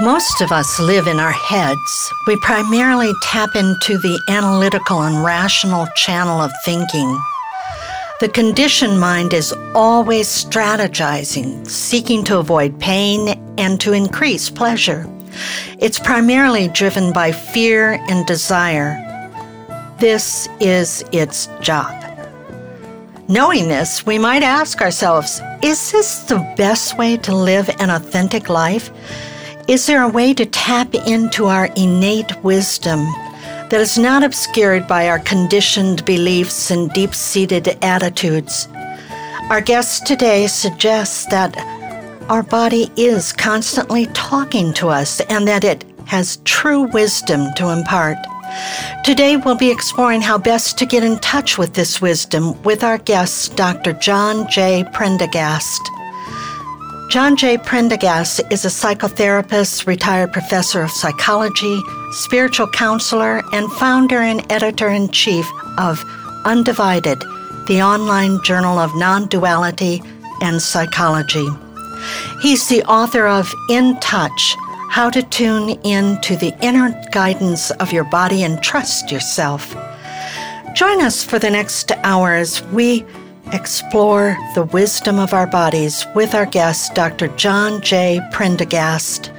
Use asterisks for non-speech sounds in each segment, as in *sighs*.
Most of us live in our heads. We primarily tap into the analytical and rational channel of thinking. The conditioned mind is always strategizing, seeking to avoid pain and to increase pleasure. It's primarily driven by fear and desire. This is its job. Knowing this, we might ask ourselves is this the best way to live an authentic life? Is there a way to tap into our innate wisdom that is not obscured by our conditioned beliefs and deep seated attitudes? Our guest today suggests that our body is constantly talking to us and that it has true wisdom to impart. Today, we'll be exploring how best to get in touch with this wisdom with our guest, Dr. John J. Prendergast. John J. Prendergast is a psychotherapist, retired professor of psychology, spiritual counselor, and founder and editor in chief of Undivided, the online journal of non duality and psychology. He's the author of In Touch How to Tune In to the Inner Guidance of Your Body and Trust Yourself. Join us for the next hour as we explore the wisdom of our bodies with our guest, Dr. John J. Prendergast.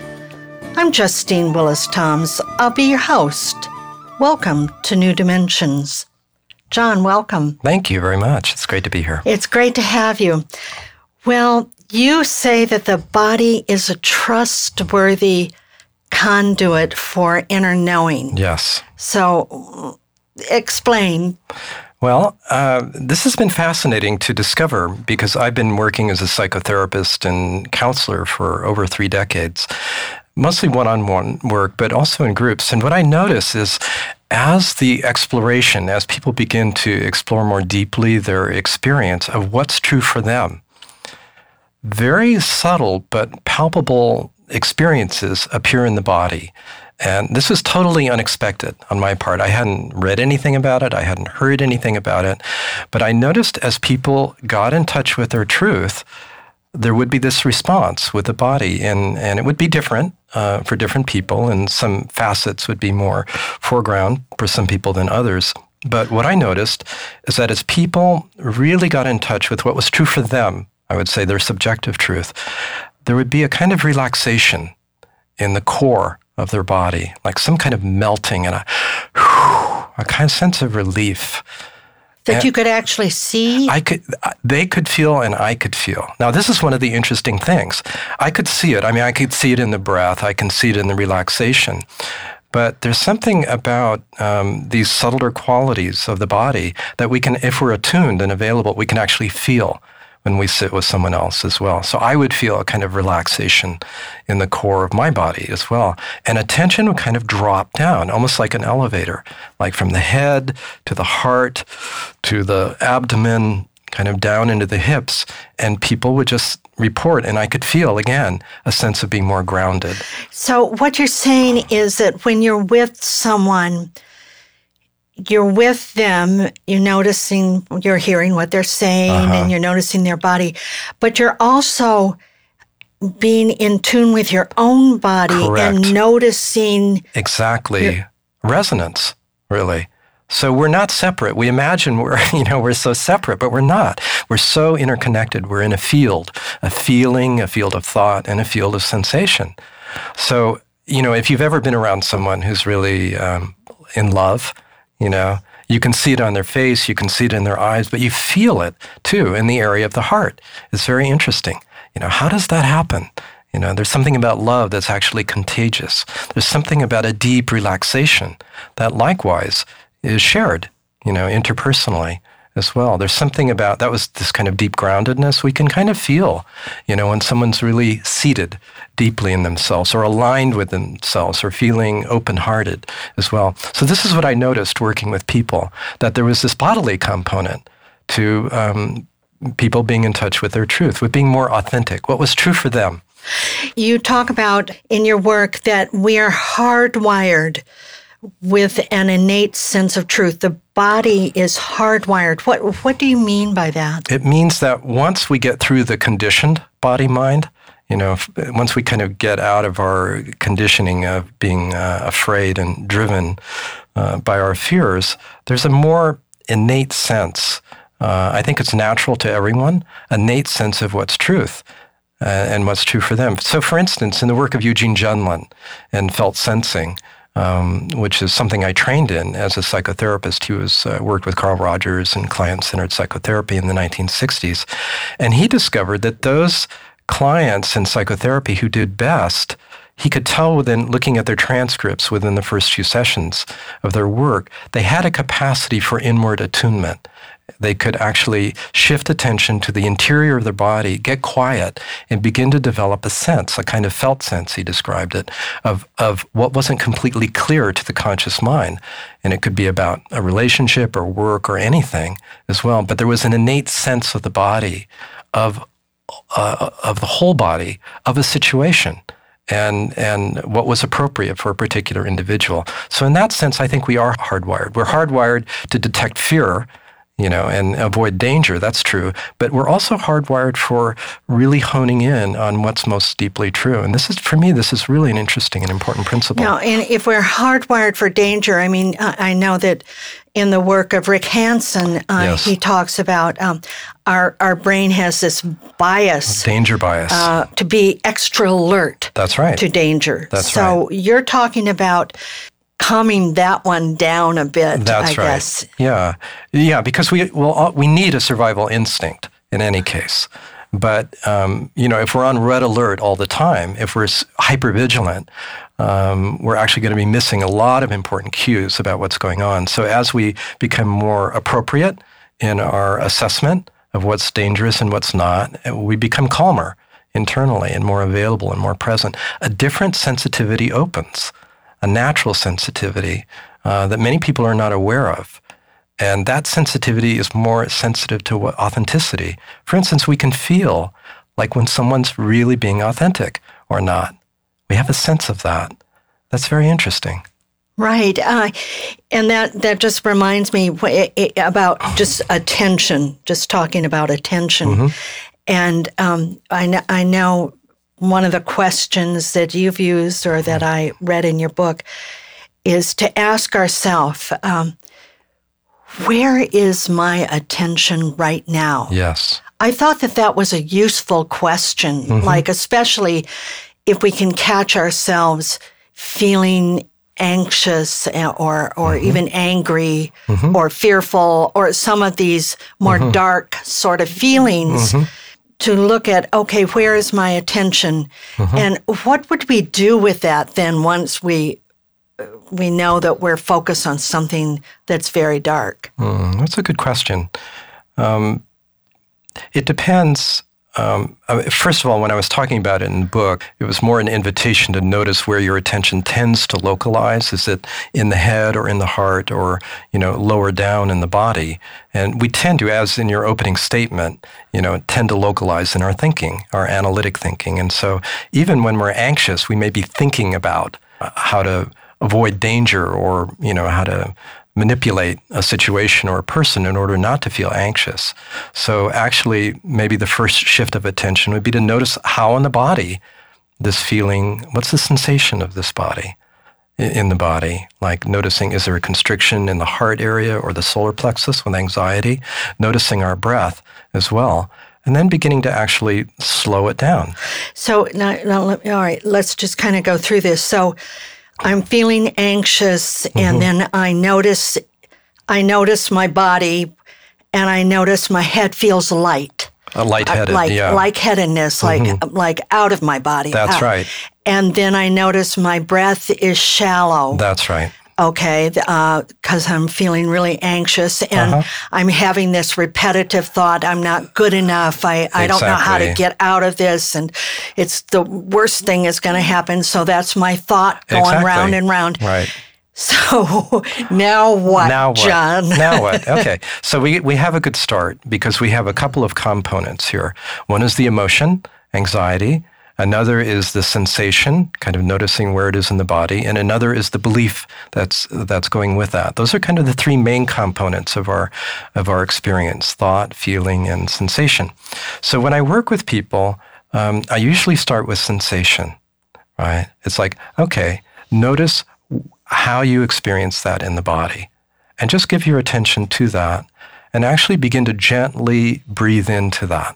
I'm Justine Willis Toms. I'll be your host. Welcome to New Dimensions. John, welcome. Thank you very much. It's great to be here. It's great to have you. Well, you say that the body is a trustworthy conduit for inner knowing. Yes. So, explain. Well, uh, this has been fascinating to discover because I've been working as a psychotherapist and counselor for over three decades, mostly one on one work, but also in groups. And what I notice is as the exploration, as people begin to explore more deeply their experience of what's true for them, very subtle but palpable experiences appear in the body. And this was totally unexpected on my part. I hadn't read anything about it, I hadn't heard anything about it. But I noticed as people got in touch with their truth, there would be this response with the body, and, and it would be different uh, for different people, and some facets would be more foreground for some people than others. But what I noticed is that as people really got in touch with what was true for them, I would say their subjective truth, there would be a kind of relaxation in the core of their body, like some kind of melting and a, *sighs* a kind of sense of relief. That and you could actually see? I could, they could feel and I could feel. Now, this is one of the interesting things. I could see it. I mean, I could see it in the breath. I can see it in the relaxation. But there's something about um, these subtler qualities of the body that we can, if we're attuned and available, we can actually feel when we sit with someone else as well. So I would feel a kind of relaxation in the core of my body as well. And attention would kind of drop down, almost like an elevator, like from the head to the heart to the abdomen, kind of down into the hips. And people would just report, and I could feel again a sense of being more grounded. So, what you're saying is that when you're with someone, you're with them, you're noticing, you're hearing what they're saying, uh-huh. and you're noticing their body, but you're also being in tune with your own body Correct. and noticing exactly your, resonance, really. So we're not separate. We imagine we're, *laughs* you know, we're so separate, but we're not. We're so interconnected. We're in a field, a feeling, a field of thought, and a field of sensation. So, you know, if you've ever been around someone who's really um, in love, you know, you can see it on their face, you can see it in their eyes, but you feel it too in the area of the heart. It's very interesting. You know, how does that happen? You know, there's something about love that's actually contagious. There's something about a deep relaxation that likewise is shared, you know, interpersonally as well. There's something about that was this kind of deep groundedness we can kind of feel, you know, when someone's really seated deeply in themselves or aligned with themselves or feeling open hearted as well. So, this is what I noticed working with people that there was this bodily component to um, people being in touch with their truth, with being more authentic, what was true for them. You talk about in your work that we are hardwired with an innate sense of truth. The body is hardwired. What what do you mean by that? It means that once we get through the conditioned body mind, you know, once we kind of get out of our conditioning of being uh, afraid and driven uh, by our fears, there's a more innate sense. Uh, I think it's natural to everyone, innate sense of what's truth. Uh, and what's true for them. So, for instance, in the work of Eugene Gendlin and felt sensing, um, which is something I trained in as a psychotherapist. He was uh, worked with Carl Rogers and client-centered psychotherapy in the 1960s, and he discovered that those clients in psychotherapy who did best he could tell within looking at their transcripts within the first few sessions of their work, they had a capacity for inward attunement they could actually shift attention to the interior of their body, get quiet, and begin to develop a sense, a kind of felt sense, he described it, of, of what wasn't completely clear to the conscious mind. And it could be about a relationship or work or anything as well. But there was an innate sense of the body, of, uh, of the whole body, of a situation and and what was appropriate for a particular individual. So in that sense, I think we are hardwired. We're hardwired to detect fear you know, and avoid danger. That's true. But we're also hardwired for really honing in on what's most deeply true. And this is, for me, this is really an interesting and important principle. Now, and if we're hardwired for danger, I mean, I know that in the work of Rick Hanson, uh, yes. he talks about um, our our brain has this bias, danger bias, uh, to be extra alert. That's right. To danger. That's so right. you're talking about calming that one down a bit. That's I right. Guess. Yeah, yeah, because we well we need a survival instinct in any case. But um, you know, if we're on red alert all the time, if we're hyper vigilant, um, we're actually going to be missing a lot of important cues about what's going on. So as we become more appropriate in our assessment of what's dangerous and what's not, we become calmer internally and more available and more present. A different sensitivity opens a natural sensitivity uh, that many people are not aware of. And that sensitivity is more sensitive to what authenticity. For instance, we can feel like when someone's really being authentic or not. We have a sense of that. That's very interesting. Right. Uh, and that, that just reminds me about just attention, just talking about attention. Mm-hmm. And um, I, I know one of the questions that you've used or that I read in your book is to ask ourselves, um, where is my attention right now? Yes. I thought that that was a useful question, mm-hmm. like, especially if we can catch ourselves feeling anxious eh, or or mm-hmm. even angry mm-hmm. or fearful or some of these more mm-hmm. dark sort of feelings mm-hmm to look at okay where is my attention? Mm-hmm. and what would we do with that then once we we know that we're focused on something that's very dark? Mm, that's a good question. Um, it depends um, first of all, when I was talking about it in the book, it was more an invitation to notice where your attention tends to localize. Is it in the head or in the heart or, you know, lower down in the body? And we tend to, as in your opening statement, you know, tend to localize in our thinking, our analytic thinking. And so even when we're anxious, we may be thinking about uh, how to avoid danger or, you know, how to manipulate a situation or a person in order not to feel anxious. So actually, maybe the first shift of attention would be to notice how in the body this feeling, what's the sensation of this body? in the body, like noticing is there a constriction in the heart area or the solar plexus with anxiety, noticing our breath as well, and then beginning to actually slow it down. So now, now all right, let's just kind of go through this. So I'm feeling anxious, and mm-hmm. then I notice, I notice my body, and I notice my head feels light. A lightheaded, like yeah. lightheadedness, like mm-hmm. like out of my body. That's out. right. And then I notice my breath is shallow. That's right. Okay, because uh, I'm feeling really anxious and uh-huh. I'm having this repetitive thought I'm not good enough. I, exactly. I don't know how to get out of this. And it's the worst thing is going to happen. So that's my thought going exactly. round and round. Right. So now what, now what? John? *laughs* now what? *laughs* Okay. So we, we have a good start because we have a couple of components here. One is the emotion, anxiety. Another is the sensation, kind of noticing where it is in the body, and another is the belief that's that's going with that. Those are kind of the three main components of our of our experience: thought, feeling, and sensation. So when I work with people, um, I usually start with sensation. Right? It's like, okay, notice how you experience that in the body, and just give your attention to that, and actually begin to gently breathe into that.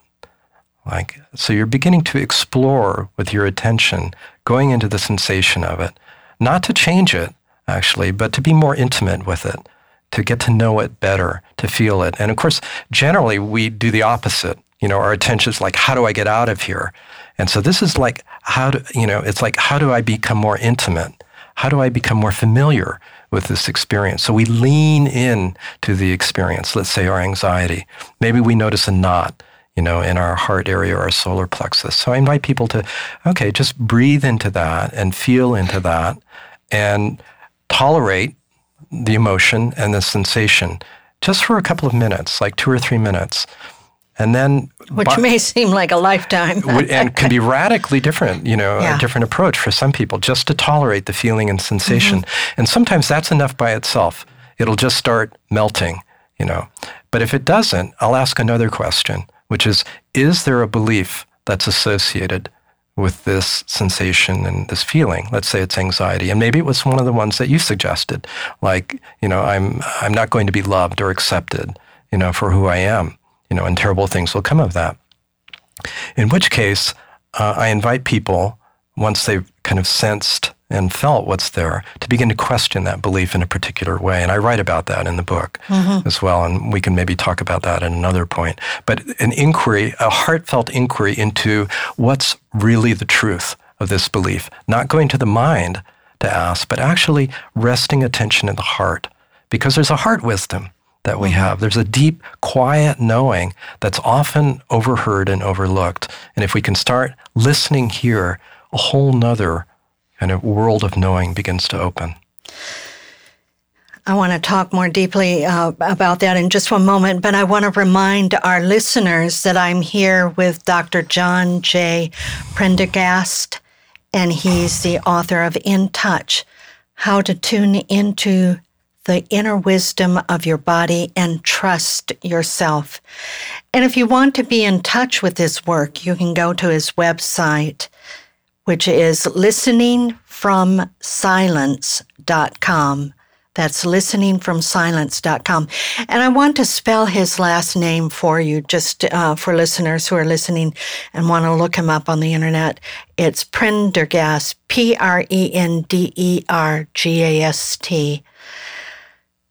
Like, so you're beginning to explore with your attention, going into the sensation of it, not to change it, actually, but to be more intimate with it, to get to know it better, to feel it. And of course, generally we do the opposite. You know, our attention is like, how do I get out of here? And so this is like, how do, you know, it's like, how do I become more intimate? How do I become more familiar with this experience? So we lean in to the experience, let's say our anxiety. Maybe we notice a knot you know, in our heart area or our solar plexus. So I invite people to, okay, just breathe into that and feel into that and tolerate the emotion and the sensation just for a couple of minutes, like two or three minutes. And then, which by, may seem like a lifetime, *laughs* and can be radically different, you know, yeah. a different approach for some people, just to tolerate the feeling and sensation. Mm-hmm. And sometimes that's enough by itself. It'll just start melting, you know. But if it doesn't, I'll ask another question which is is there a belief that's associated with this sensation and this feeling? Let's say it's anxiety, and maybe it was one of the ones that you suggested, like you know I'm I'm not going to be loved or accepted, you know, for who I am, you know, and terrible things will come of that. In which case, uh, I invite people once they've kind of sensed and felt what's there to begin to question that belief in a particular way. And I write about that in the book mm-hmm. as well. And we can maybe talk about that at another point. But an inquiry, a heartfelt inquiry into what's really the truth of this belief, not going to the mind to ask, but actually resting attention in the heart. Because there's a heart wisdom that we mm-hmm. have. There's a deep, quiet knowing that's often overheard and overlooked. And if we can start listening here, a whole nother and a world of knowing begins to open. I want to talk more deeply uh, about that in just one moment, but I want to remind our listeners that I'm here with Dr. John J. Prendergast, and he's the author of In Touch How to Tune into the Inner Wisdom of Your Body and Trust Yourself. And if you want to be in touch with his work, you can go to his website which is listeningfromsilence.com. That's listeningfromsilence.com. And I want to spell his last name for you, just uh, for listeners who are listening and want to look him up on the internet. It's Prendergast, P R E N D E R G A S T.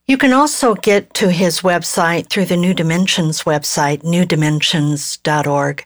You can also get to his website through the New Dimensions website, newdimensions.org.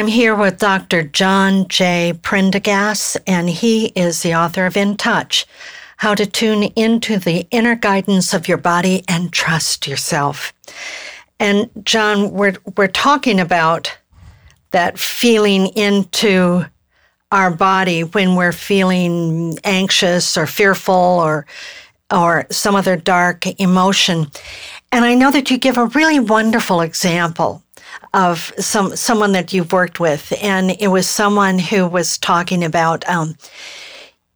I'm here with Dr. John J. Prendergast, and he is the author of In Touch How to Tune into the Inner Guidance of Your Body and Trust Yourself. And, John, we're, we're talking about that feeling into our body when we're feeling anxious or fearful or or some other dark emotion. And I know that you give a really wonderful example of some someone that you've worked with, and it was someone who was talking about. Um,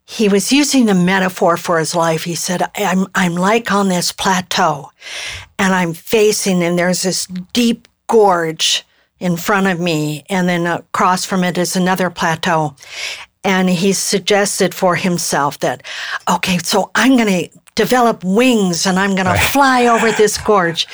he was using a metaphor for his life. He said, "I'm I'm like on this plateau, and I'm facing, and there's this deep gorge in front of me, and then across from it is another plateau." And he suggested for himself that, okay, so I'm going to develop wings and I'm going to fly over this gorge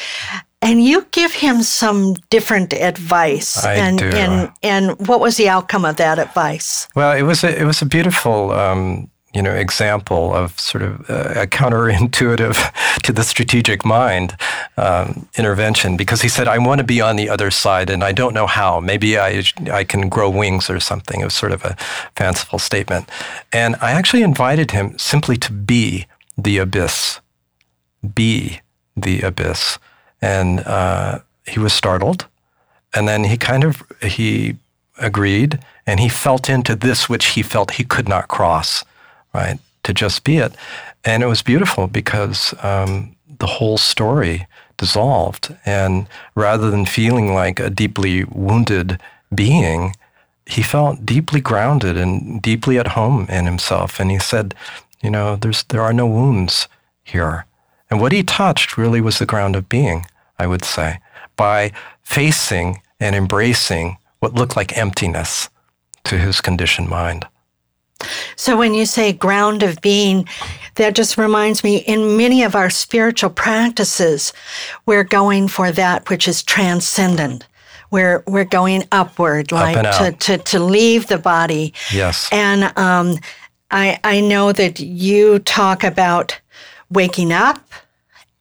and you give him some different advice. I and, do. and and what was the outcome of that advice? Well, it was a, it was a beautiful um, you know example of sort of a, a counterintuitive *laughs* to the strategic mind um, intervention because he said, "I want to be on the other side, and I don't know how. Maybe I I can grow wings or something." It was sort of a fanciful statement, and I actually invited him simply to be the abyss, be the abyss and uh, he was startled, and then he kind of he agreed, and he felt into this which he felt he could not cross, right? To just be it, and it was beautiful because um, the whole story dissolved, and rather than feeling like a deeply wounded being, he felt deeply grounded and deeply at home in himself, and he said, "You know, there's there are no wounds here." And what he touched really was the ground of being, I would say, by facing and embracing what looked like emptiness to his conditioned mind. So when you say ground of being, that just reminds me in many of our spiritual practices, we're going for that which is transcendent. We're we're going upward, like Up to, to to leave the body. Yes. And um, I I know that you talk about waking up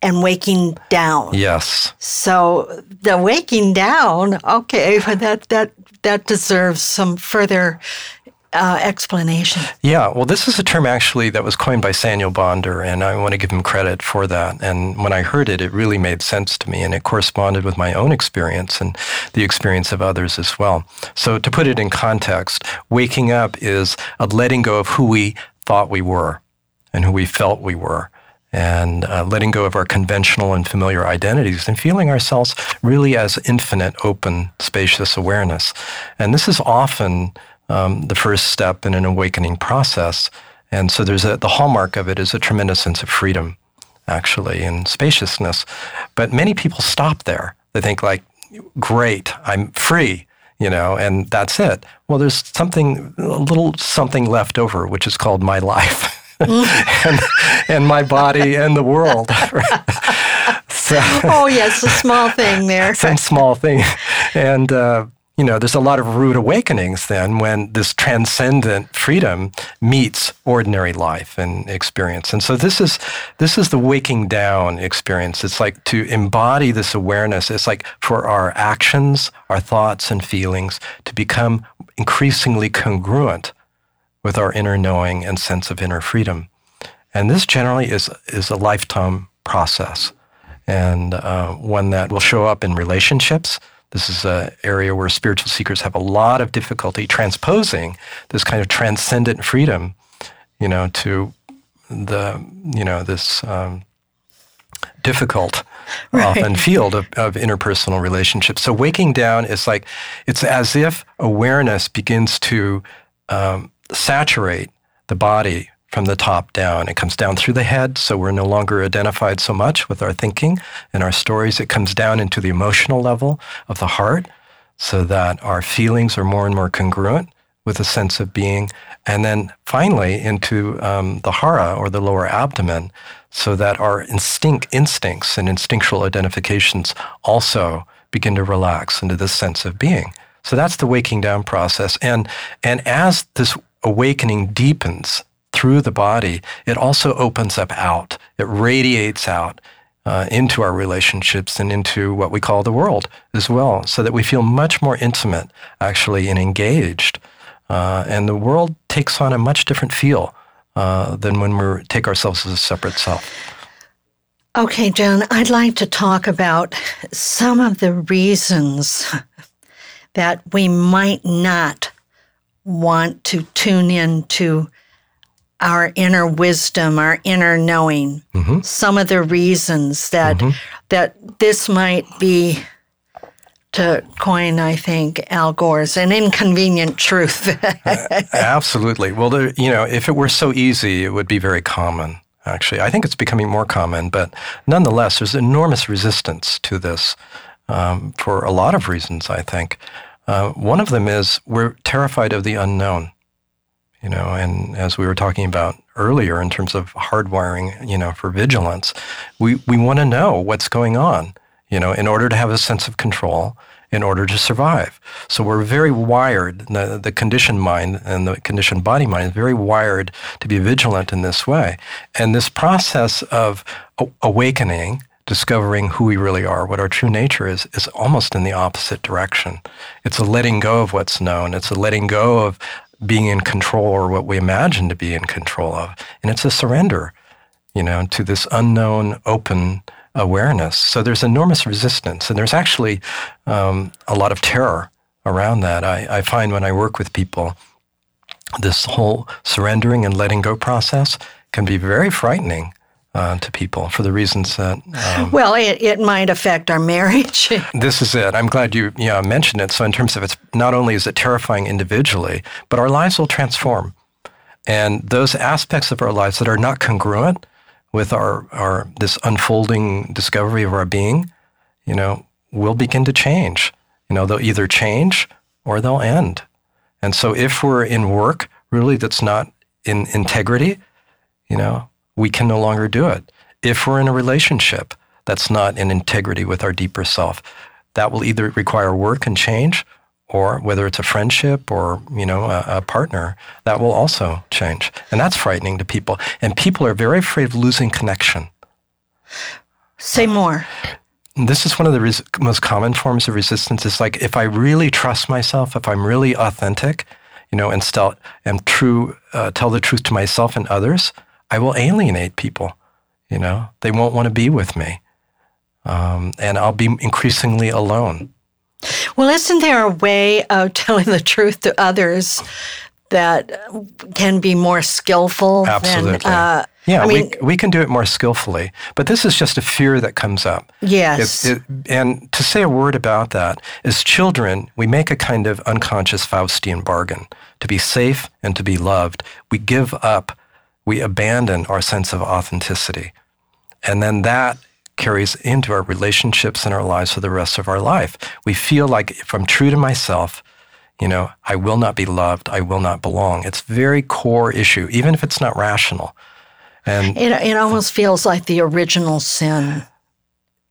and waking down. Yes. So the waking down, okay, *laughs* but that that that deserves some further uh, explanation. Yeah, well, this is a term actually that was coined by Saniel Bonder, and I want to give him credit for that. And when I heard it, it really made sense to me, and it corresponded with my own experience and the experience of others as well. So, to put it in context, waking up is a letting go of who we thought we were and who we felt we were and uh, letting go of our conventional and familiar identities and feeling ourselves really as infinite, open, spacious awareness. And this is often um, the first step in an awakening process. And so there's a, the hallmark of it is a tremendous sense of freedom, actually, and spaciousness. But many people stop there. They think like, great, I'm free, you know, and that's it. Well, there's something, a little something left over, which is called my life. *laughs* *laughs* and, and my body and the world. *laughs* so, oh yes, a small thing there. Some small thing, and uh, you know, there's a lot of rude awakenings then when this transcendent freedom meets ordinary life and experience. And so this is this is the waking down experience. It's like to embody this awareness. It's like for our actions, our thoughts and feelings to become increasingly congruent with our inner knowing and sense of inner freedom. And this generally is, is a lifetime process and uh, one that will show up in relationships. This is an area where spiritual seekers have a lot of difficulty transposing this kind of transcendent freedom, you know, to the, you know, this um, difficult *laughs* right. often field of, of interpersonal relationships. So waking down is like, it's as if awareness begins to um, saturate the body from the top down. It comes down through the head, so we're no longer identified so much with our thinking and our stories. It comes down into the emotional level of the heart, so that our feelings are more and more congruent with a sense of being. And then finally into um, the hara, or the lower abdomen, so that our instinct, instincts and instinctual identifications also begin to relax into this sense of being. So that's the waking down process. And, and as this awakening deepens through the body, it also opens up out. It radiates out uh, into our relationships and into what we call the world as well, so that we feel much more intimate, actually, and engaged. Uh, and the world takes on a much different feel uh, than when we take ourselves as a separate self. Okay, Jen, I'd like to talk about some of the reasons *laughs* that we might not want to tune in to our inner wisdom, our inner knowing. Mm-hmm. Some of the reasons that mm-hmm. that this might be to coin, I think, Al Gore's an inconvenient truth. *laughs* uh, absolutely. Well, there, you know, if it were so easy, it would be very common. Actually, I think it's becoming more common, but nonetheless, there's enormous resistance to this um, for a lot of reasons. I think uh, one of them is we're terrified of the unknown you know, and as we were talking about earlier in terms of hardwiring, you know, for vigilance, we, we want to know what's going on, you know, in order to have a sense of control, in order to survive. So we're very wired, the, the conditioned mind and the conditioned body mind is very wired to be vigilant in this way. And this process of awakening, discovering who we really are, what our true nature is, is almost in the opposite direction. It's a letting go of what's known. It's a letting go of being in control or what we imagine to be in control of. And it's a surrender, you know, to this unknown, open awareness. So there's enormous resistance. And there's actually um, a lot of terror around that. I, I find when I work with people, this whole surrendering and letting go process can be very frightening uh, to people for the reasons that. Um, well, it, it might affect our marriage. *laughs* this is it. I'm glad you yeah, mentioned it. So, in terms of it's not only is it terrifying individually, but our lives will transform. And those aspects of our lives that are not congruent with our, our this unfolding discovery of our being, you know, will begin to change. You know, they'll either change or they'll end. And so if we're in work really that's not in integrity, you know, we can no longer do it. If we're in a relationship that's not in integrity with our deeper self, that will either require work and change, or whether it's a friendship or you know a, a, partner, that will also change, and that's frightening to people. And people are very afraid of losing connection. Say more. This is one of the res- most common forms of resistance. Is like if I really trust myself, if I'm really authentic, you know, and still am true, uh, tell the truth to myself and others, I will alienate people. You know, they won't want to be with me. Um, and I'll be increasingly alone. Well, isn't there a way of *laughs* telling the truth to others that can be more skillful? Absolutely. Than, uh, yeah, I mean, we, we can do it more skillfully, but this is just a fear that comes up. Yes. It, it, and to say a word about that, as children, we make a kind of unconscious Faustian bargain. To be safe and to be loved, we give up we abandon our sense of authenticity. And then that carries into our relationships and our lives for the rest of our life. We feel like if I'm true to myself, you know, I will not be loved, I will not belong. It's very core issue, even if it's not rational. And it, it almost feels like the original sin.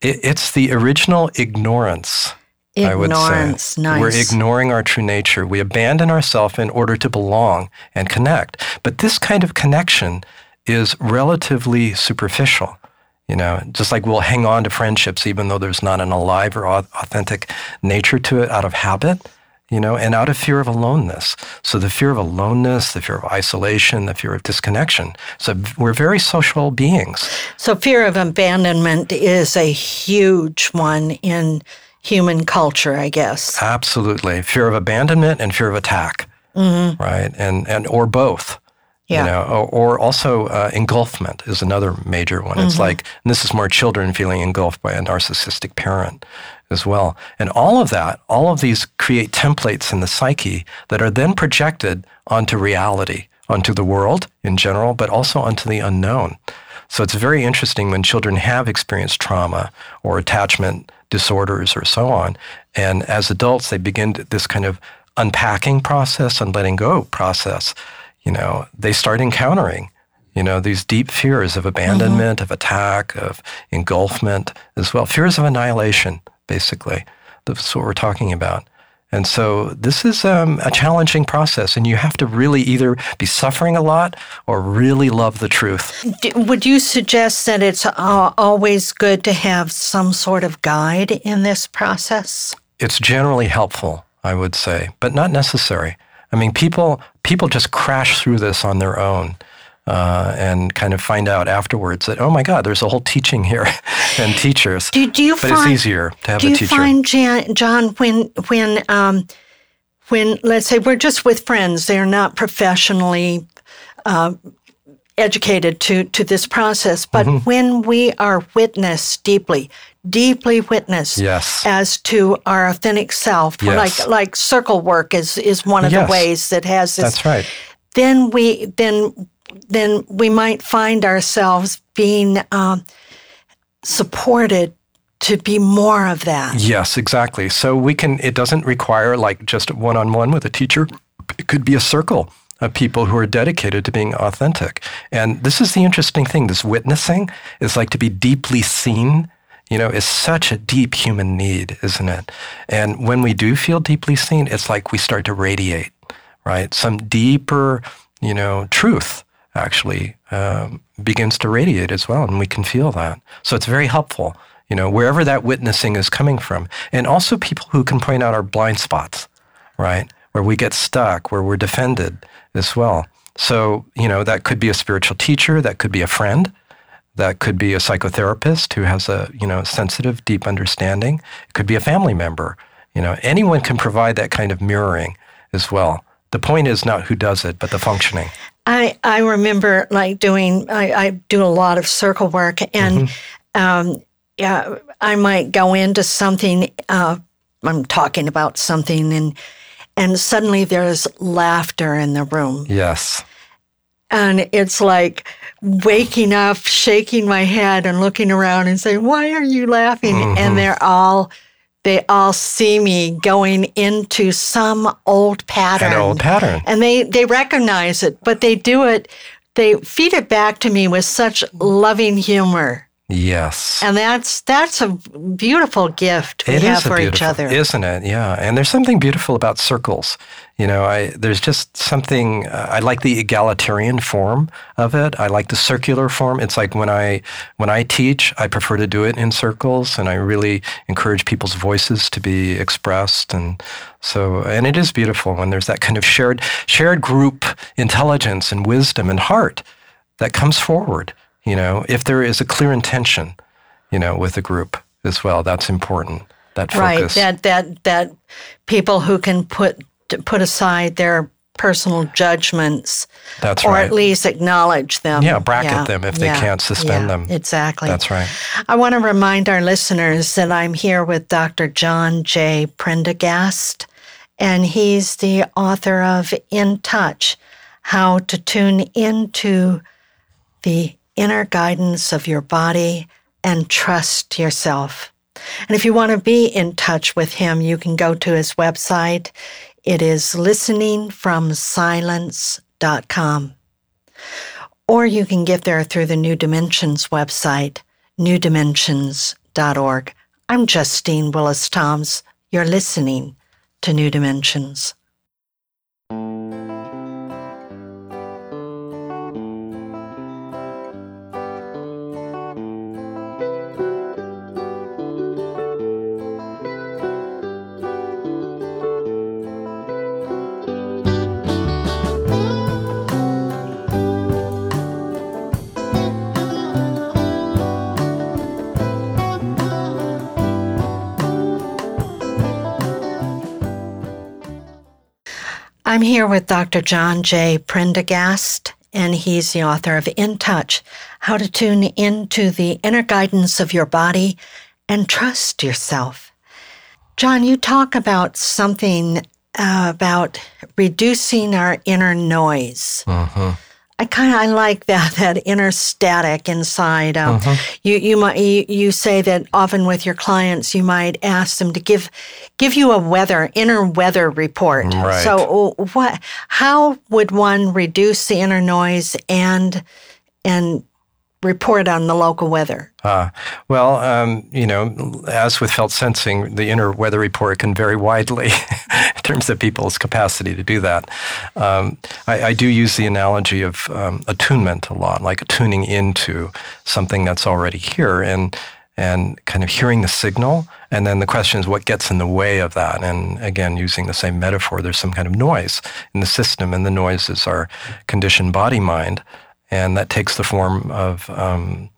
It, it's the original ignorance Ignorance, Nice. We're ignoring our true nature. We abandon ourselves in order to belong and connect. But this kind of connection is relatively superficial. You know, just like we'll hang on to friendships even though there's not an alive or authentic nature to it out of habit, you know, and out of fear of aloneness. So the fear of aloneness, the fear of isolation, the fear of disconnection. So we're very social beings. So fear of abandonment is a huge one in human culture, I guess. Absolutely. Fear of abandonment and fear of attack, mm-hmm. right? And, and, or both. Yeah. You know, or, or also uh, engulfment is another major one. Mm-hmm. It's like, and this is more children feeling engulfed by a narcissistic parent as well. And all of that, all of these create templates in the psyche that are then projected onto reality, onto the world in general, but also onto the unknown. So it's very interesting when children have experienced trauma or attachment disorders or so on. And as adults, they begin this kind of unpacking process and letting go process. You know, they start encountering, you know, these deep fears of abandonment, mm-hmm. of attack, of engulfment as well, fears of annihilation, basically. That's what we're talking about. And so this is um, a challenging process, and you have to really either be suffering a lot or really love the truth. Would you suggest that it's uh, always good to have some sort of guide in this process? It's generally helpful, I would say, but not necessary. I mean, people people just crash through this on their own. Uh, and kind of find out afterwards that oh my God, there's a whole teaching here *laughs* and teachers. Do, do you but find, it's easier to have a teacher. do you find Jan, John when when um, when let's say we're just with friends, they're not professionally uh, educated to to this process, but Mm-hmm. when we are witnessed deeply, deeply witnessed Yes. as to our authentic self, Yes. like like circle work is is one of Yes. the ways that has this That's right. then we then then we might find ourselves being um, supported to be more of that. Yes, exactly. So we can, it doesn't require like just one on one with a teacher. It could be a circle of people who are dedicated to being authentic. And this is the interesting thing this witnessing is like to be deeply seen. You know, is such a deep human need, isn't it? And when we do feel deeply seen, it's like we start to radiate, right? Some deeper, you know, truth actually um, begins to radiate as well, and we can feel that. So it's very helpful, you know, wherever that witnessing is coming from, and also people who can point out our blind spots, right, where we get stuck, where we're defended as well. So you know, that could be a spiritual teacher, that could be a friend, that could be a psychotherapist who has a you know sensitive, deep understanding. It could be a family member. You know, anyone can provide that kind of mirroring as well. The point is not who does it, but the functioning. I, I remember like doing I, I do a lot of circle work and um, yeah I might go into something uh, I'm talking about something and and suddenly there's laughter in the room. Yes. and it's like waking up shaking my head and looking around and saying why are you laughing? And they're all they all see me going into some old pattern An old pattern. and they they recognize it but they do it they feed it back to me with such loving humor Yes. and that's that's a beautiful gift we It have for each other isn't it? Yeah, and there's something beautiful about circles. You know, I there's just something. Uh, I like the egalitarian form of it. I like the circular form. It's like when I when I teach, I prefer to do it in circles, and I really encourage people's voices to be expressed. And so, and it is beautiful when there's that kind of shared shared group intelligence and wisdom and heart that comes forward. You know, if there is a clear intention, you know, with a group as well, that's important. That right that that that people who can put put aside their personal judgments That's or right. at least acknowledge them Yeah, bracket them if they can't suspend yeah, them. exactly That's right. I want to remind our listeners that I'm here with Dr. John J. Prendergast, and he's the author of In Touch How to Tune Into the Inner Guidance of Your Body and Trust Yourself. And if you want to be in touch with him, you can go to his website. It is listeningfromsilence.com. Or you can get there through the New Dimensions website, newdimensions.org. I'm Justine Willis Toms. You're listening to New Dimensions. I'm here with Dr. John J. Prendergast, and he's the author of In Touch How to Tune Into the Inner Guidance of Your Body and Trust Yourself. John, you talk about something uh, about reducing our inner noise. I kind of I like that that inner static inside. Um, You you might you, you say that often with your clients you might ask them to give give you a weather inner weather report. Right. So uh, what? How would one reduce the inner noise and and report on the local weather? Ah, well, um, you know, as with felt sensing, the inner weather report can vary widely. *laughs* In terms of people's capacity to do that. Um, I, I, do use the analogy of um, attunement a lot, like tuning into something that's already here and and kind of hearing the signal. And then the question is what gets in the way of that? And again, using the same metaphor, there's some kind of noise in the system, and the noise is our conditioned body mind. And that takes the form of um,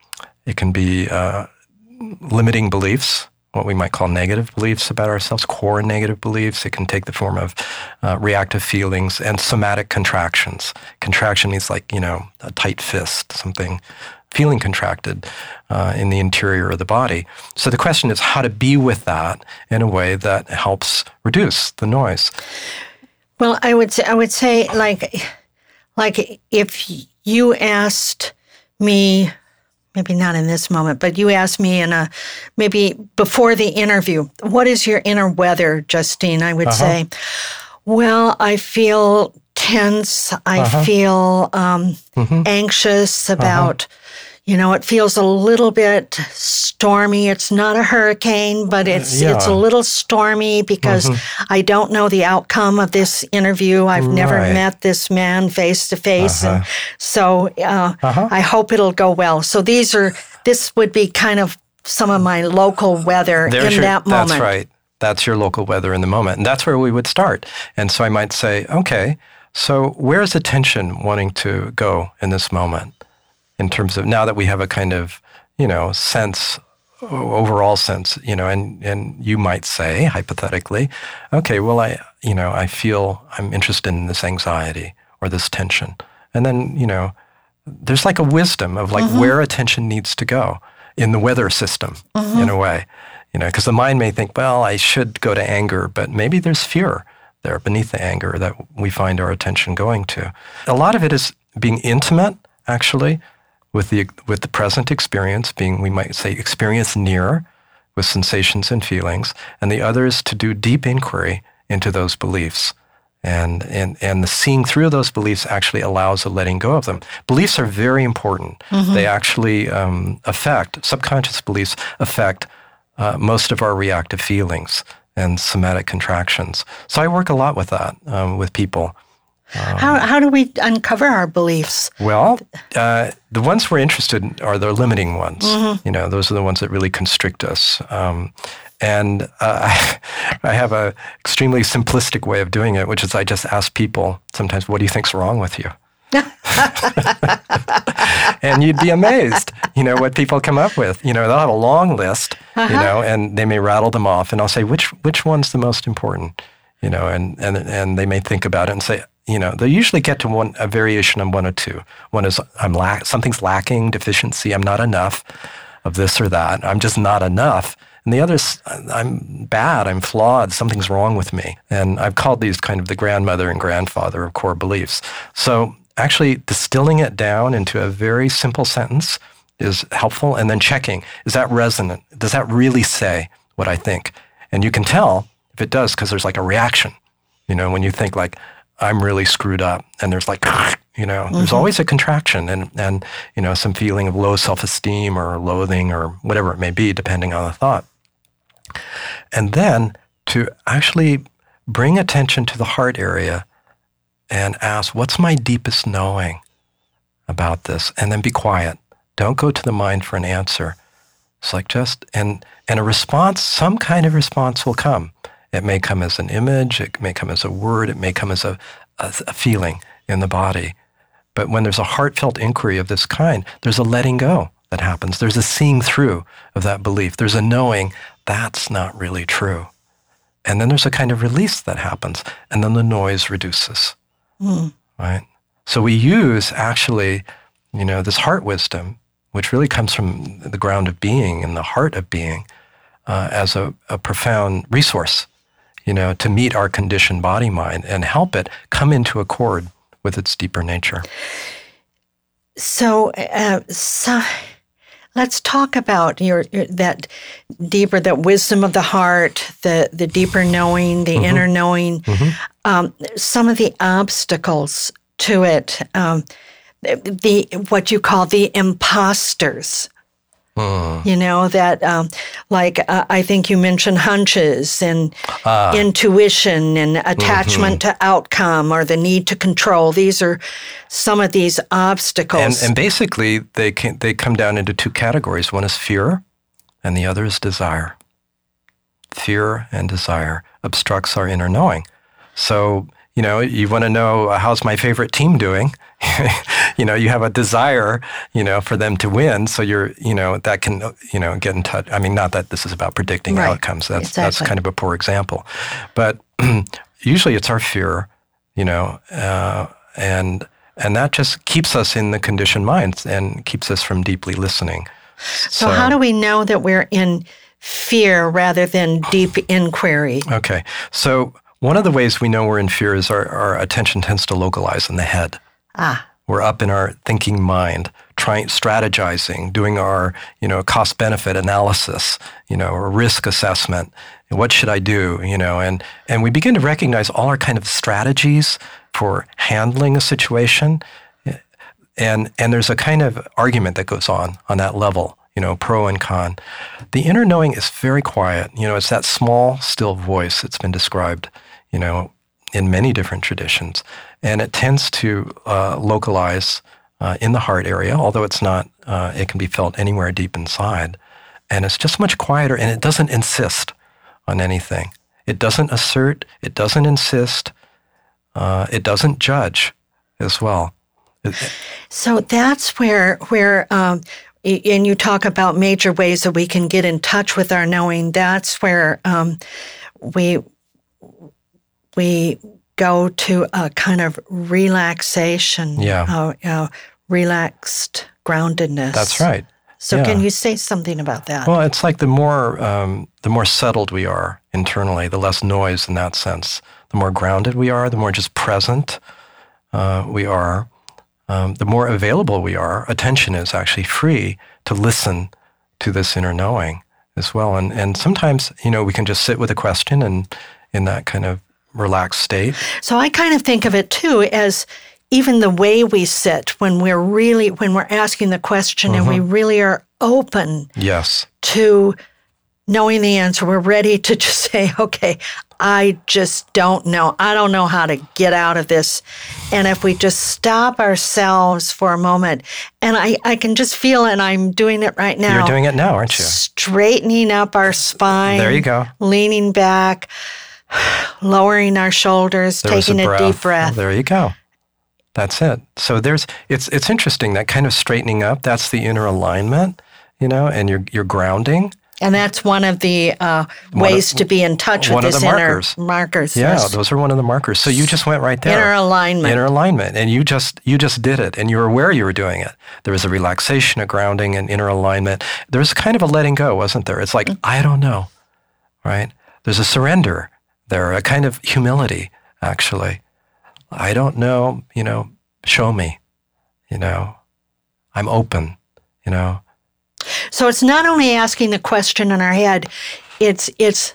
it can be uh, limiting beliefs what we might call negative beliefs about ourselves, core negative beliefs. It can take the form of uh, reactive feelings and somatic contractions. Contraction means like, you know, a tight fist, something feeling contracted uh, in the interior of the body. So the question is how to be with that in a way that helps reduce the noise. Well, I would say, I would say like, like if you asked me maybe not in this moment, but you asked me in a maybe before the interview, what is your inner weather, Justine? I would uh-huh. say, well, I feel tense. I uh-huh. feel um, mm-hmm. anxious uh-huh. about. Uh-huh. You know, it feels a little bit stormy. It's not a hurricane, but it's yeah. it's a little stormy because mm-hmm. I don't know the outcome of this interview. I've right. never met this man face to face, and uh-huh. so uh, uh-huh. I hope it'll go well. So these are this would be kind of some of my local weather There's in your, that moment. That's right. That's your local weather in the moment, and that's where we would start. And so I might say, okay, so where's attention wanting to go in this moment? In terms of now that we have a kind of, you know, sense, overall sense, you know, and, and you might say, hypothetically, okay, well, I, you know, I feel I'm interested in this anxiety or this tension. And then, you know, there's like a wisdom of like mm-hmm. where attention needs to go in the weather system mm-hmm. in a way, you know, because the mind may think, well, I should go to anger, but maybe there's fear there beneath the anger that we find our attention going to. A lot of it is being intimate, actually, with the with the present experience being we might say experience near with sensations and feelings and the other is to do deep inquiry into those beliefs. And and and the seeing through those beliefs actually allows the letting go of them. Beliefs are very important. Mm-hmm. they actually um, affect subconscious beliefs affect uh, most of our reactive feelings and somatic contractions. So i work a lot with that um, with people um, how, how do we uncover our beliefs? Well, uh, the ones we're interested in are the limiting ones. Mm-hmm. You know, those are the ones that really constrict us. Um, and uh, *laughs* I, have a extremely simplistic way of doing it, which is I just ask people sometimes, "What do you think's wrong with you?" *laughs* and you'd be amazed, you know, what people come up with. You know, they'll have a long list, uh-huh. you know, and they may rattle them off, and I'll say, "Which which one's the most important?" You know, and and and they may think about it and say, you know, they usually get to one a variation on one or two. One is I'm lack something's lacking, deficiency. I'm not enough of this or that. I'm just not enough. And the other is I'm bad. I'm flawed. Something's wrong with me. And I've called these kind of the grandmother and grandfather of core beliefs. So actually distilling it down into a very simple sentence is helpful. And then checking is that resonant? Does that really say what I think? And you can tell if it does because there's like a reaction. You know, when you think like, I'm really screwed up. And there's like, *laughs* you know, mm-hmm. there's always a contraction and, and, you know, some feeling of low self esteem or loathing or whatever it may be, depending on the thought. And then to actually bring attention to the heart area and ask, what's my deepest knowing about this? And then be quiet. Don't go to the mind for an answer. It's like just, and, and a response, some kind of response will come. It may come as an image, it may come as a word, it may come as a, a, a feeling in the body. But when there's a heartfelt inquiry of this kind, there's a letting go that happens. There's a seeing through of that belief. There's a knowing that's not really true. And then there's a kind of release that happens, and then the noise reduces. Mm. Right? So we use actually, you know, this heart wisdom, which really comes from the ground of being and the heart of being, uh, as a, a profound resource you know, to meet our conditioned body mind and help it come into accord with its deeper nature. So, uh, so let's talk about your, your, that deeper, that wisdom of the heart, the the deeper knowing, the mm-hmm. inner knowing. Mm-hmm. Um, some of the obstacles to it, um, the what you call the imposters Mm. You know, that um, like uh, I think you mentioned hunches and Ah. intuition and attachment Mm-hmm. to outcome or the need to control. These are some of these And, obstacles. and basically, they can, they come down into two categories. One is fear, and the other is desire. Fear and desire obstructs our inner knowing. So, you know, you want to know uh, how's my favorite team doing? *laughs* you know, you have a desire, you know, for them to win. So you're, you know, that can, uh, you know, get in touch. I mean, not that this is about predicting Right. outcomes. That's that's kind of a poor example. But *clears throat* usually it's our fear, you know, uh, and and that just keeps us in the conditioned minds and keeps us from deeply listening. so, how do we know that we're in fear rather than deep *sighs* inquiry? Okay. So one of the ways we know we're in fear is our, our attention tends to localize in the head. Ah, We're up in our thinking mind, trying, strategizing, doing our, you know, cost benefit analysis, you know, or risk assessment. What should I do? You know, and, and we begin to recognize all our kind of strategies for handling a situation. And, and there's a kind of argument that goes on on that level, you know, pro and con. The inner knowing is very quiet. You know, it's that small, still voice that's been described, you know, in many different traditions. And it tends to uh, localize uh, in the heart area, although it's not, uh, it can be felt anywhere deep inside. And it's just much quieter and it doesn't insist on anything. It doesn't assert, it doesn't insist, uh, it doesn't judge as well. So that's where where um, and you talk about major ways that we can get in touch with our knowing. That's where um, we we go to a kind of relaxation. Yeah. uh, uh, relaxed groundedness. that's right. So Yeah. can you say something about that? Well, it's like the more um, the more settled we are internally, the less noise in that sense. The more grounded we are, the more just present uh, we are, um, the more available we are. Attention is actually free to listen to this inner knowing as well. And and sometimes you know we can just sit with a question and in that kind of relaxed state. So I kind of think of it too as even the way we sit when we're really when we're asking the question and we Mm-hmm. really are open Yes. to knowing the answer. We're ready to *laughs* just say, okay, I just don't know. I don't know how to get out of this. And if we just stop ourselves for a moment, and I, I can just feel, and I'm doing it right now. You're doing it now, aren't you? Straightening up our spine. There you go. Leaning back, lowering our shoulders, There taking a, deep breath. There you go. That's it. So there's it's it's interesting that kind of straightening up. That's the inner alignment, you know, and you're you're grounding. And that's one of the uh, ways to be in touch with of this inner markers. markers. Yeah, yes. those are one of the markers. So you just went right there. Inner alignment. Inner alignment, and you just you just did it, and you were aware you were doing it. There was a relaxation, a grounding, and inner alignment. There was kind of a letting go, wasn't there? It's like Mm. I don't know, right? There's a surrender there, a kind of humility, actually. I don't know, you know. Show me, you know. I'm open, you know. So it's not only asking the question in our head, it's it's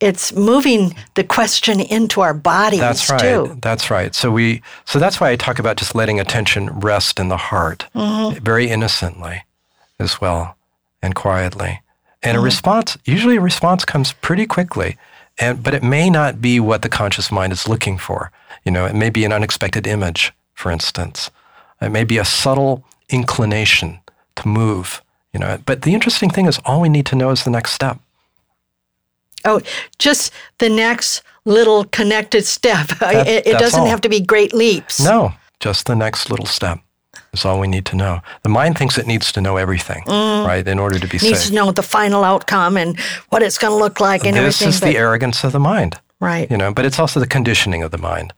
it's moving the question into our bodies That's right. too. That's right. So we so that's why I talk about just letting attention rest in the heart mm-hmm. very innocently as well and quietly. And a mm-hmm. response usually a response comes pretty quickly. And but it may not be what the conscious mind is looking for. You know, it may be an unexpected image, for instance. It may be a subtle inclination to move, you know. But the interesting thing is all we need to know is the next step. Oh, just the next little connected step. *laughs* it it doesn't all. have to be great leaps. No, just the next little step is all we need to know. The mind thinks it needs to know everything, right, in order to be Mm. Needs safe. to know the final outcome and what it's going to look like and this everything. is the arrogance of the mind, right. you know, but it's also the conditioning of the mind,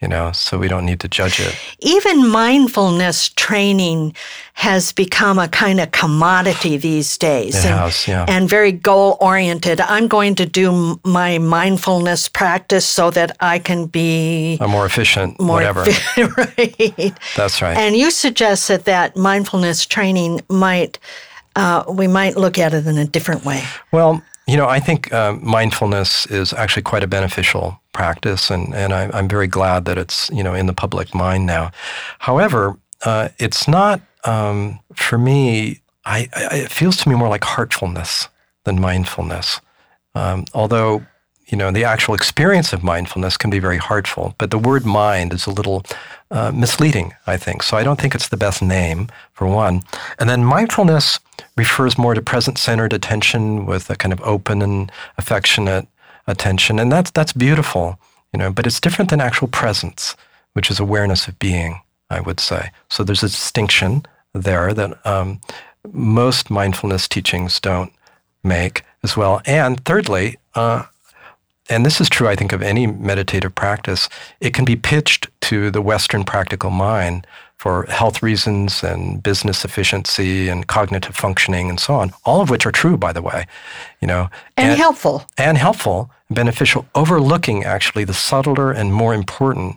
you know, so we don't need to judge it. Even mindfulness training has become a kind of commodity these days. It and, has, yeah. and very goal oriented. I'm going to do my mindfulness practice so that I can be A more efficient, more whatever. *laughs* right. That's right. And you suggest that that mindfulness training might, uh, we might look at it in a different way. Well, you know, I think um, mindfulness is actually quite a beneficial practice, and, and I, I'm very glad that it's, you know, in the public mind now. However, uh, it's not, um, for me, I, I, it feels to me more like heartfulness than mindfulness. Um, although, you know, the actual experience of mindfulness can be very heartful, but the word mind is a little uh, misleading, I think. So I don't think it's the best name, for one. And then mindfulness refers more to present centered attention with a kind of open and affectionate attention. And that's, that's beautiful, you know, but it's different than actual presence, which is awareness of being, I would say. So there's a distinction there that um, most mindfulness teachings don't make as well. And thirdly, uh, and this is true, I think, of any meditative practice, it can be pitched to the Western practical mind for health reasons and business efficiency and cognitive functioning and so on, all of which are true, by the way, you know, and, and helpful, and helpful, beneficial, overlooking actually the subtler and more important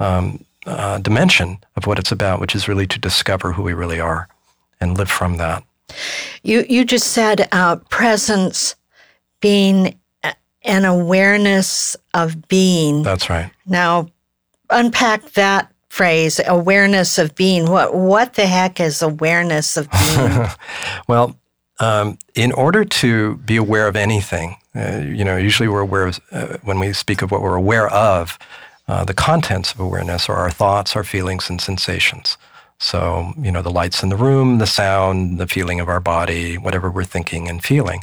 um, uh, dimension of what it's about, which is really to discover who we really are and live from that. You you just said uh, presence being an awareness of being. That's right. Now, unpack that phrase, awareness of being. What what the heck is awareness of being? *laughs* well, um, in order to be aware of anything, uh, you know, usually we're aware of, uh, when we speak of what we're aware of. Uh, the contents of awareness are our thoughts, our feelings, and sensations. So, you know, the lights in the room, the sound, the feeling of our body, whatever we're thinking and feeling.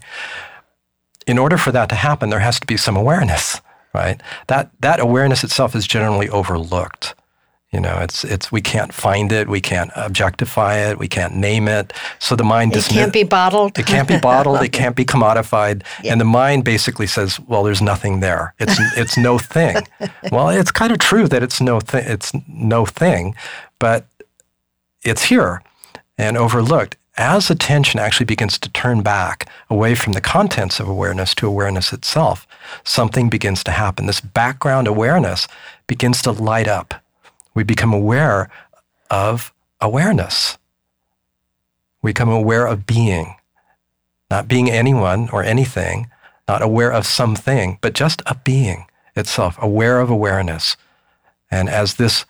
In order for that to happen, there has to be some awareness, right? That, that awareness itself is generally overlooked. You know, it's it's we can't find it, we can't objectify it, we can't name it. So the mind it can't be bottled. It can't be bottled. it can't be commodified. *laughs* Yeah. And the mind basically says, "Well, there's nothing there. It's *laughs* it's no thing." well, it's kind of true that it's no thing. It's no thing, but it's here and overlooked as attention actually begins to turn back away from the contents of awareness to awareness itself, something begins to happen. This background awareness begins to light up. We become aware of awareness. We become aware of being, not being anyone or anything, not aware of something, but just a being itself, aware of awareness. And as this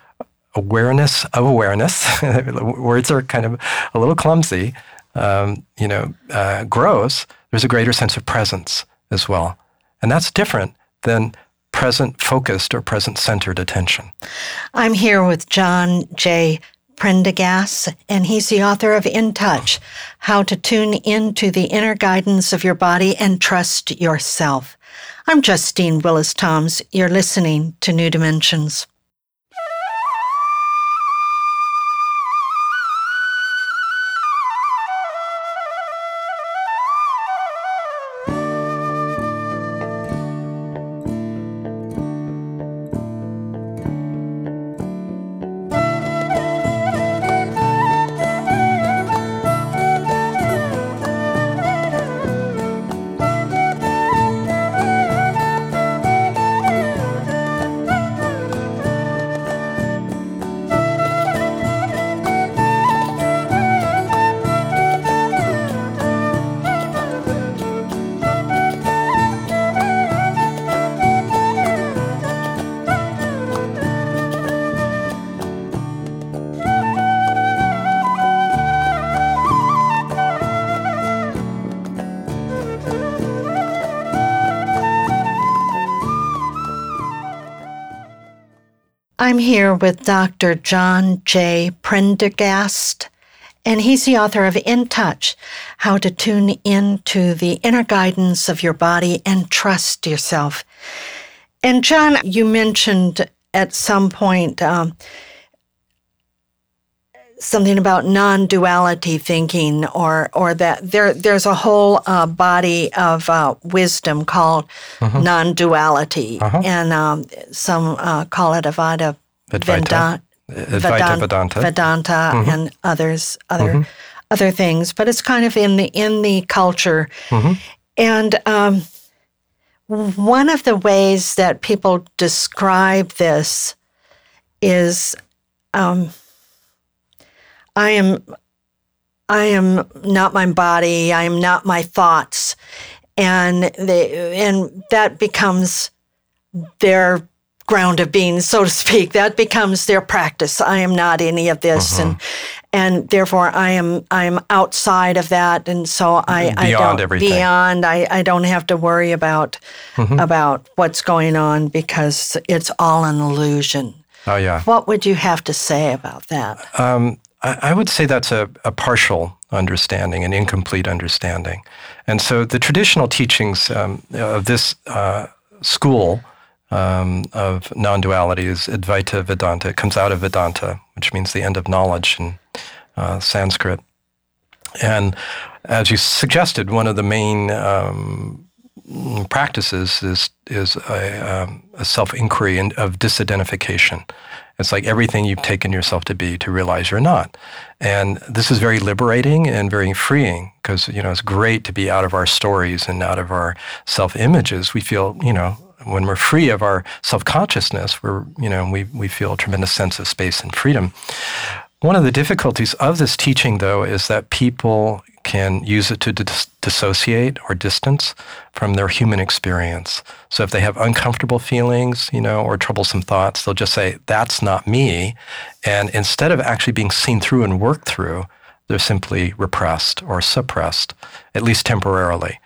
awareness of awareness, *laughs* words are kind of a little clumsy, um, you know, uh, grows, there's a greater sense of presence as well. And that's different than present focused or present centered attention. I'm here with John J. Prendergast, and he's the author of In Touch How to Tune Into the Inner Guidance of Your Body and Trust Yourself. I'm Justine Willis Toms. You're listening to New Dimensions. I'm here with Dr. John J. Prendergast, and he's the author of In Touch How to Tune Into the Inner Guidance of Your Body and Trust Yourself. And, John, you mentioned at some point um, something about non-duality thinking or or that there there's a whole uh, body of uh, wisdom called uh-huh. non-duality uh-huh. and um, some uh, call it Advaita Vedanta Vedanta, Vedanta, Vedanta mm-hmm. and others other mm-hmm. other things but it's kind of in the in the culture mm-hmm. and um, one of the ways that people describe this is um, I am I am not my body, I am not my thoughts. And they and that becomes their ground of being, so to speak. That becomes their practice. I am not any of this. Uh-huh. And and therefore I am I am outside of that, and so I beyond I don't everything. beyond I, I don't have to worry about Mm-hmm. about what's going on because it's all an illusion. Oh yeah. What would you have to say about that? Um, I, I would say that's a, a partial understanding, an incomplete understanding. And so the traditional teachings um, of this uh, school um, of non duality is Advaita Vedanta. It comes out of Vedanta, which means the end of knowledge in uh, Sanskrit. And as you suggested, one of the main um, practices is is a, um, a self inquiry of disidentification. It's like everything you've taken yourself to be to realize you're not, and this is very liberating and very freeing because you know it's great to be out of our stories and out of our self images. We feel you know when we're free of our self consciousness, we're you know we we feel a tremendous sense of space and freedom. One of the difficulties of this teaching, though, is that people can use it to dis- dissociate or distance from their human experience. So if they have uncomfortable feelings, you know, or troublesome thoughts, they'll just say, that's not me. And instead of actually being seen through and worked through, they're simply repressed or suppressed, at least temporarily.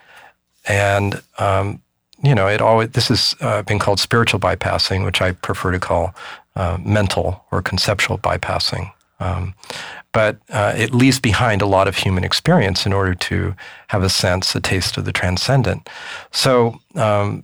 And, um, you know, it always, this has uh, been called spiritual bypassing, which I prefer to call uh, mental or conceptual bypassing. Um, but uh, it leaves behind a lot of human experience in order to have a sense, a taste of the transcendent. So um,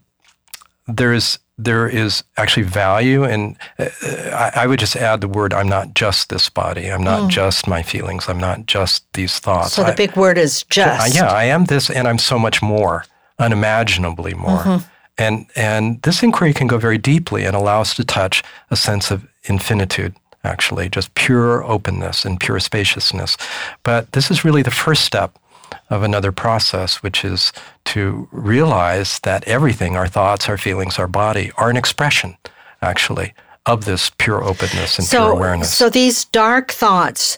there is there is actually value, and uh, I, I, would just add the word: I'm not just this body. I'm not mm. just my feelings. I'm not just these thoughts. So the I, big word is just. yeah, I am this, and I'm so much more, unimaginably more. Mm-hmm. And and this inquiry can go very deeply and allow us to touch a sense of infinitude actually, just pure openness and pure spaciousness. But this is really the first step of another process, which is to realize that everything, our thoughts, our feelings, our body, are an expression, actually, of this pure openness and so, pure awareness. So these dark thoughts,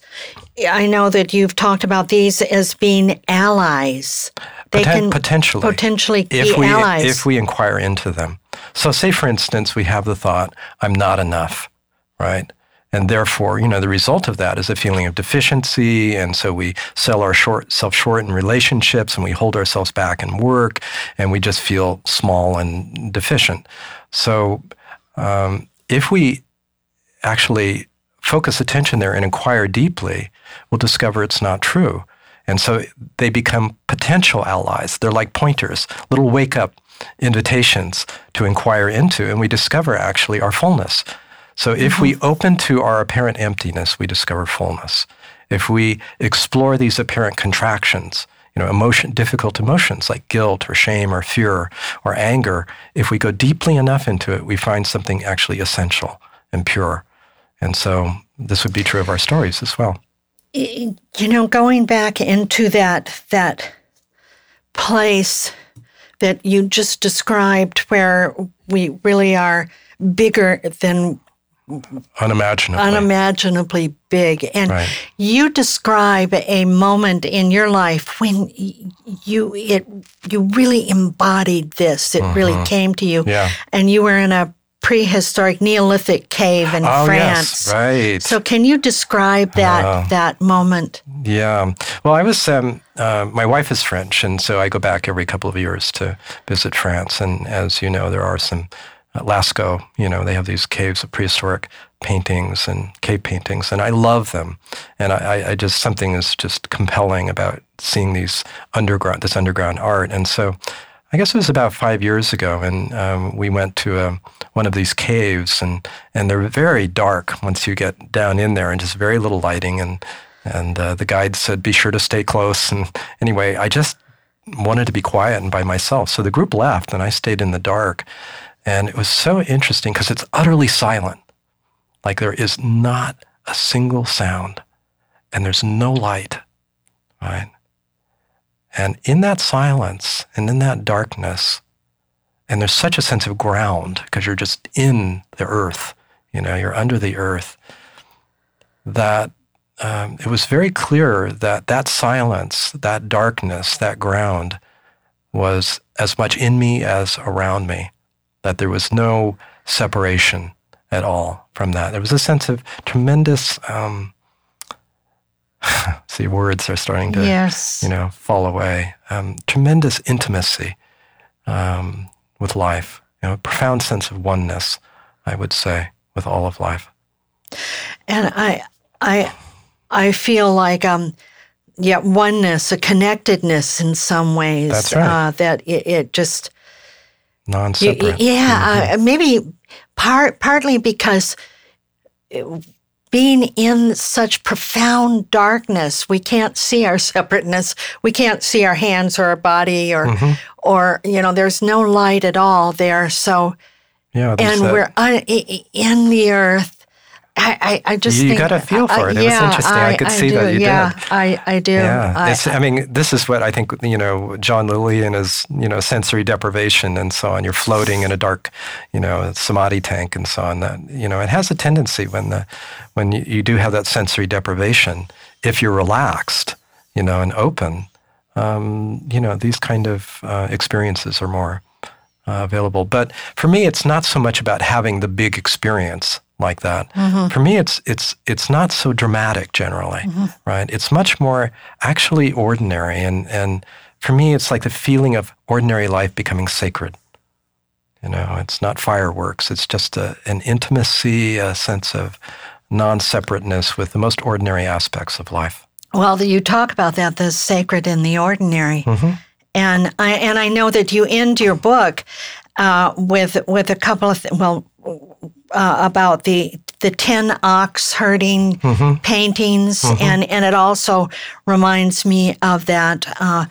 I know that you've talked about these as being allies. They Poten- can potentially potentially if be we, allies if we inquire into them. So, say for instance, we have the thought, "I'm not enough," right? And therefore, you know, the result of that is a feeling of deficiency. And so we sell our short, self short in relationships and we hold ourselves back in work and we just feel small and deficient. So um, if we actually focus attention there and inquire deeply, we'll discover it's not true. And so they become potential allies. They're like pointers, little wake up invitations to inquire into, and we discover actually our fullness. So if mm-hmm. we open to our apparent emptiness, we discover fullness. If we explore these apparent contractions, you know, emotion, difficult emotions like guilt or shame or fear or anger, if we go deeply enough into it, we find something actually essential and pure. And so this would be true of our stories as well. You know, going back into that that place that you just described where we really are bigger than unimaginably unimaginably big and right. you describe a moment in your life when you it you really embodied this it really Mm-hmm. came to you Yeah. and you were in a prehistoric neolithic cave in Oh, France yes, right. so can you describe that Oh. that moment Yeah. Well, I was, um, uh, my wife is French, and so I go back every couple of years to visit France. And as you know, there are some, uh, Lascaux, you know, they have these caves of prehistoric paintings and cave paintings, and I love them. And I, I- I just, something is just compelling about seeing these underground, this underground art. And so I guess it was about five years ago, and um, we went to um one of these caves, and, and they're very dark once you get down in there, and just very little lighting. And and uh, the guide said, "Be sure to stay close." And anyway, I just wanted to be quiet and by myself, so the group left, and I stayed in the dark. And it was so interesting because it's utterly silent, like there is not a single sound, and there's no light, right? And in that silence and in that darkness, and there's such a sense of ground because you're just in the earth, you know, you're under the earth, that um, it was very clear that that silence, that darkness, that ground was as much in me as around me, that there was no separation at all from that. There was a sense of tremendous um, *sighs* See, words are starting to, Yes. you know, fall away. Um, tremendous intimacy um, with life. You know, profound sense of oneness. I would say with all of life. And I, I, I feel like um, yeah, oneness, a connectedness in some ways. That's right. Uh, that it, it just Non-separate. yeah, uh, maybe part partly because being in such profound darkness, we can't see our *laughs* separateness. We can't see our hands or our body, or Mm-hmm. or you know, there's no light at all there. So yeah, and that- we're un, in the earth. I, I, I just You think, got a feel I- for it. It was yeah, interesting. I could see do. that you yeah, did. I, I do. Yeah, I, I mean, this is what I think. You know, John Lilly and his, you know, sensory deprivation and so on. You're floating in a dark, you know, samadhi tank and so on. That you know, it has a tendency when the when you, you do have that sensory deprivation. If you're relaxed, you know, and open, um, you know, these kind of uh, experiences are more uh, available. But for me, it's not so much about having the big experience like that. For me, it's it's it's not so dramatic generally, right? It's much more actually ordinary, and and for me, it's like the feeling of ordinary life becoming sacred. You know, it's not fireworks. It's just a, an intimacy, a sense of non-separateness with the most ordinary aspects of life. well, you talk about that, the sacred and the ordinary, Mm-hmm. and I and I know that you end your book uh, with with a couple of th- well uh, about the the ten ox herding Mm-hmm. paintings, and and it also reminds me of that. Uh,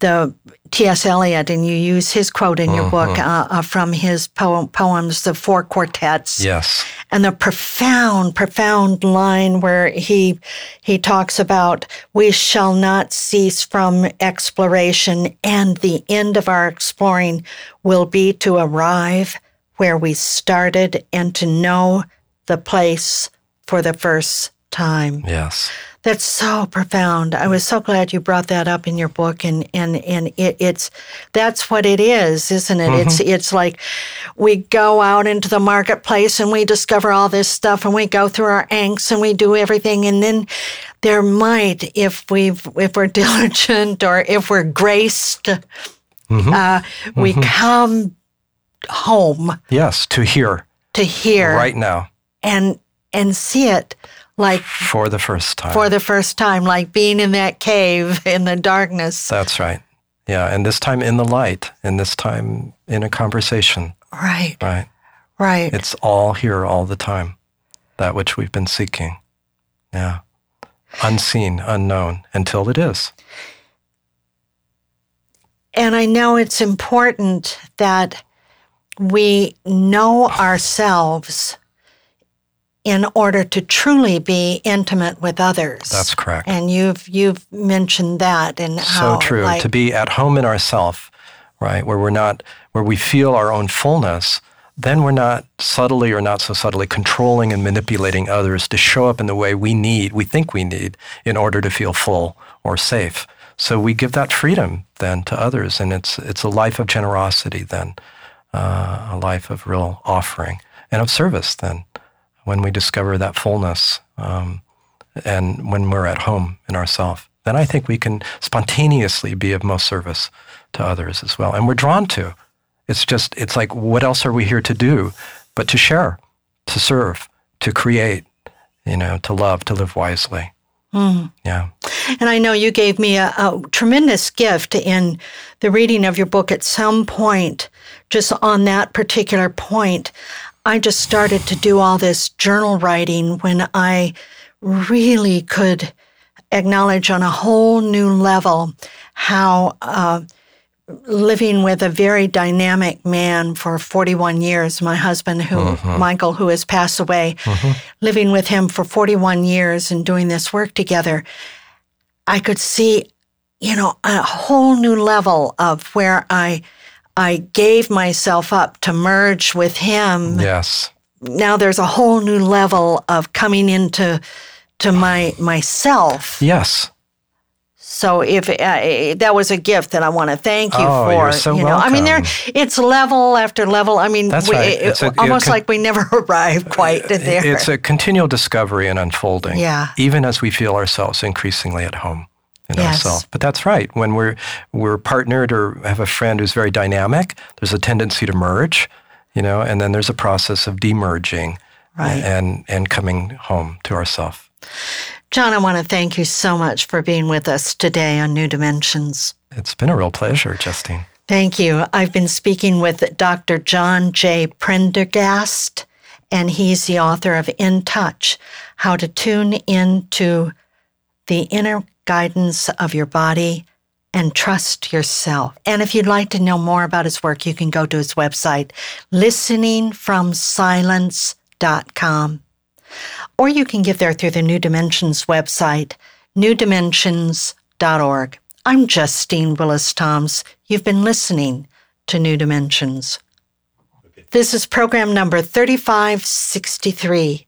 the T.S. Eliot, and you use his quote in your book Mm-hmm. uh, uh, from his poem, poems, The Four Quartets. Yes. and the profound, profound line where he he talks about we shall not cease from exploration, and the end of our exploring will be to arrive where we started and to know the place for the first time. Yes. That's so profound. I was so glad you brought that up in your book, and and and it, it's that's what it is, isn't it? It's mm-hmm. it's like we go out into the marketplace and we discover all this stuff, and we go through our angst and we do everything, and then there might, if we've if we're *laughs* diligent or if we're graced, mm-hmm. uh, we mm-hmm. come home Yes. To hear to hear right now and and see it like for the first time. for the first time, like being in that cave in the darkness. That's right. Yeah, and this time in the light, and this time in a conversation, Right, right? right. It's all here all the time, that which we've been seeking. Yeah. Unseen, unknown, until it is. And I know it's important that we know ourselves in order to truly be intimate with others. That's correct. And you've you've mentioned that and how so true. like, to be at home in ourself, right, where we're not, where we feel our own fullness, then we're not subtly or not so subtly controlling and manipulating others to show up in the way we need, we think we need, in order to feel full or safe. So we give that freedom then to others, and it's it's a life of generosity then, uh, a life of real offering and of service then, when we discover that fullness. Um, and when we're at home in ourself, then I think we can spontaneously be of most service to others as well. And we're drawn to. It's just, it's like, what else are we here to do but to share, to serve, to create, you know, to love, to live wisely. Yeah. And I know you gave me a, a tremendous gift in the reading of your book at some point, just on that particular point. I just started to do all this journal writing when I really could acknowledge on a whole new level how uh, living with a very dynamic man for 41 years, my husband, who Michael, who has passed away, living with him for 41 years and doing this work together, I could see, you know, a whole new level of where I I gave myself up to merge with him. Yes. Now there's a whole new level of coming into to my myself. Yes. So if uh, that was a gift that I want to thank you oh, for, you're so you know, welcome. I mean, there it's level after level. I mean, That's we, right. it, a, almost con- like we never *laughs* arrive quite there. It's a continual discovery and unfolding. Yeah. Even as we feel ourselves increasingly at home in Yes. ourselves. But that's right. When we're we're partnered or have a friend who's very dynamic, there's a tendency to merge, you know, and then there's a process of demerging Right. and and coming home to ourself. John, I want to thank you so much for being with us today on New Dimensions. It's been a real pleasure, Justine. Thank you. I've been speaking with Dr. John J. Prendergast, and he's the author of In Touch How to Tune Into the Inner Guidance of Your Body and Trust Yourself. And if you'd like to know more about his work, you can go to his website, listeningfromsilence.com. Or you can get there through the New Dimensions website, newdimensions.org. I'm Justine Willis Toms. You've been listening to New Dimensions. This is program number 3563.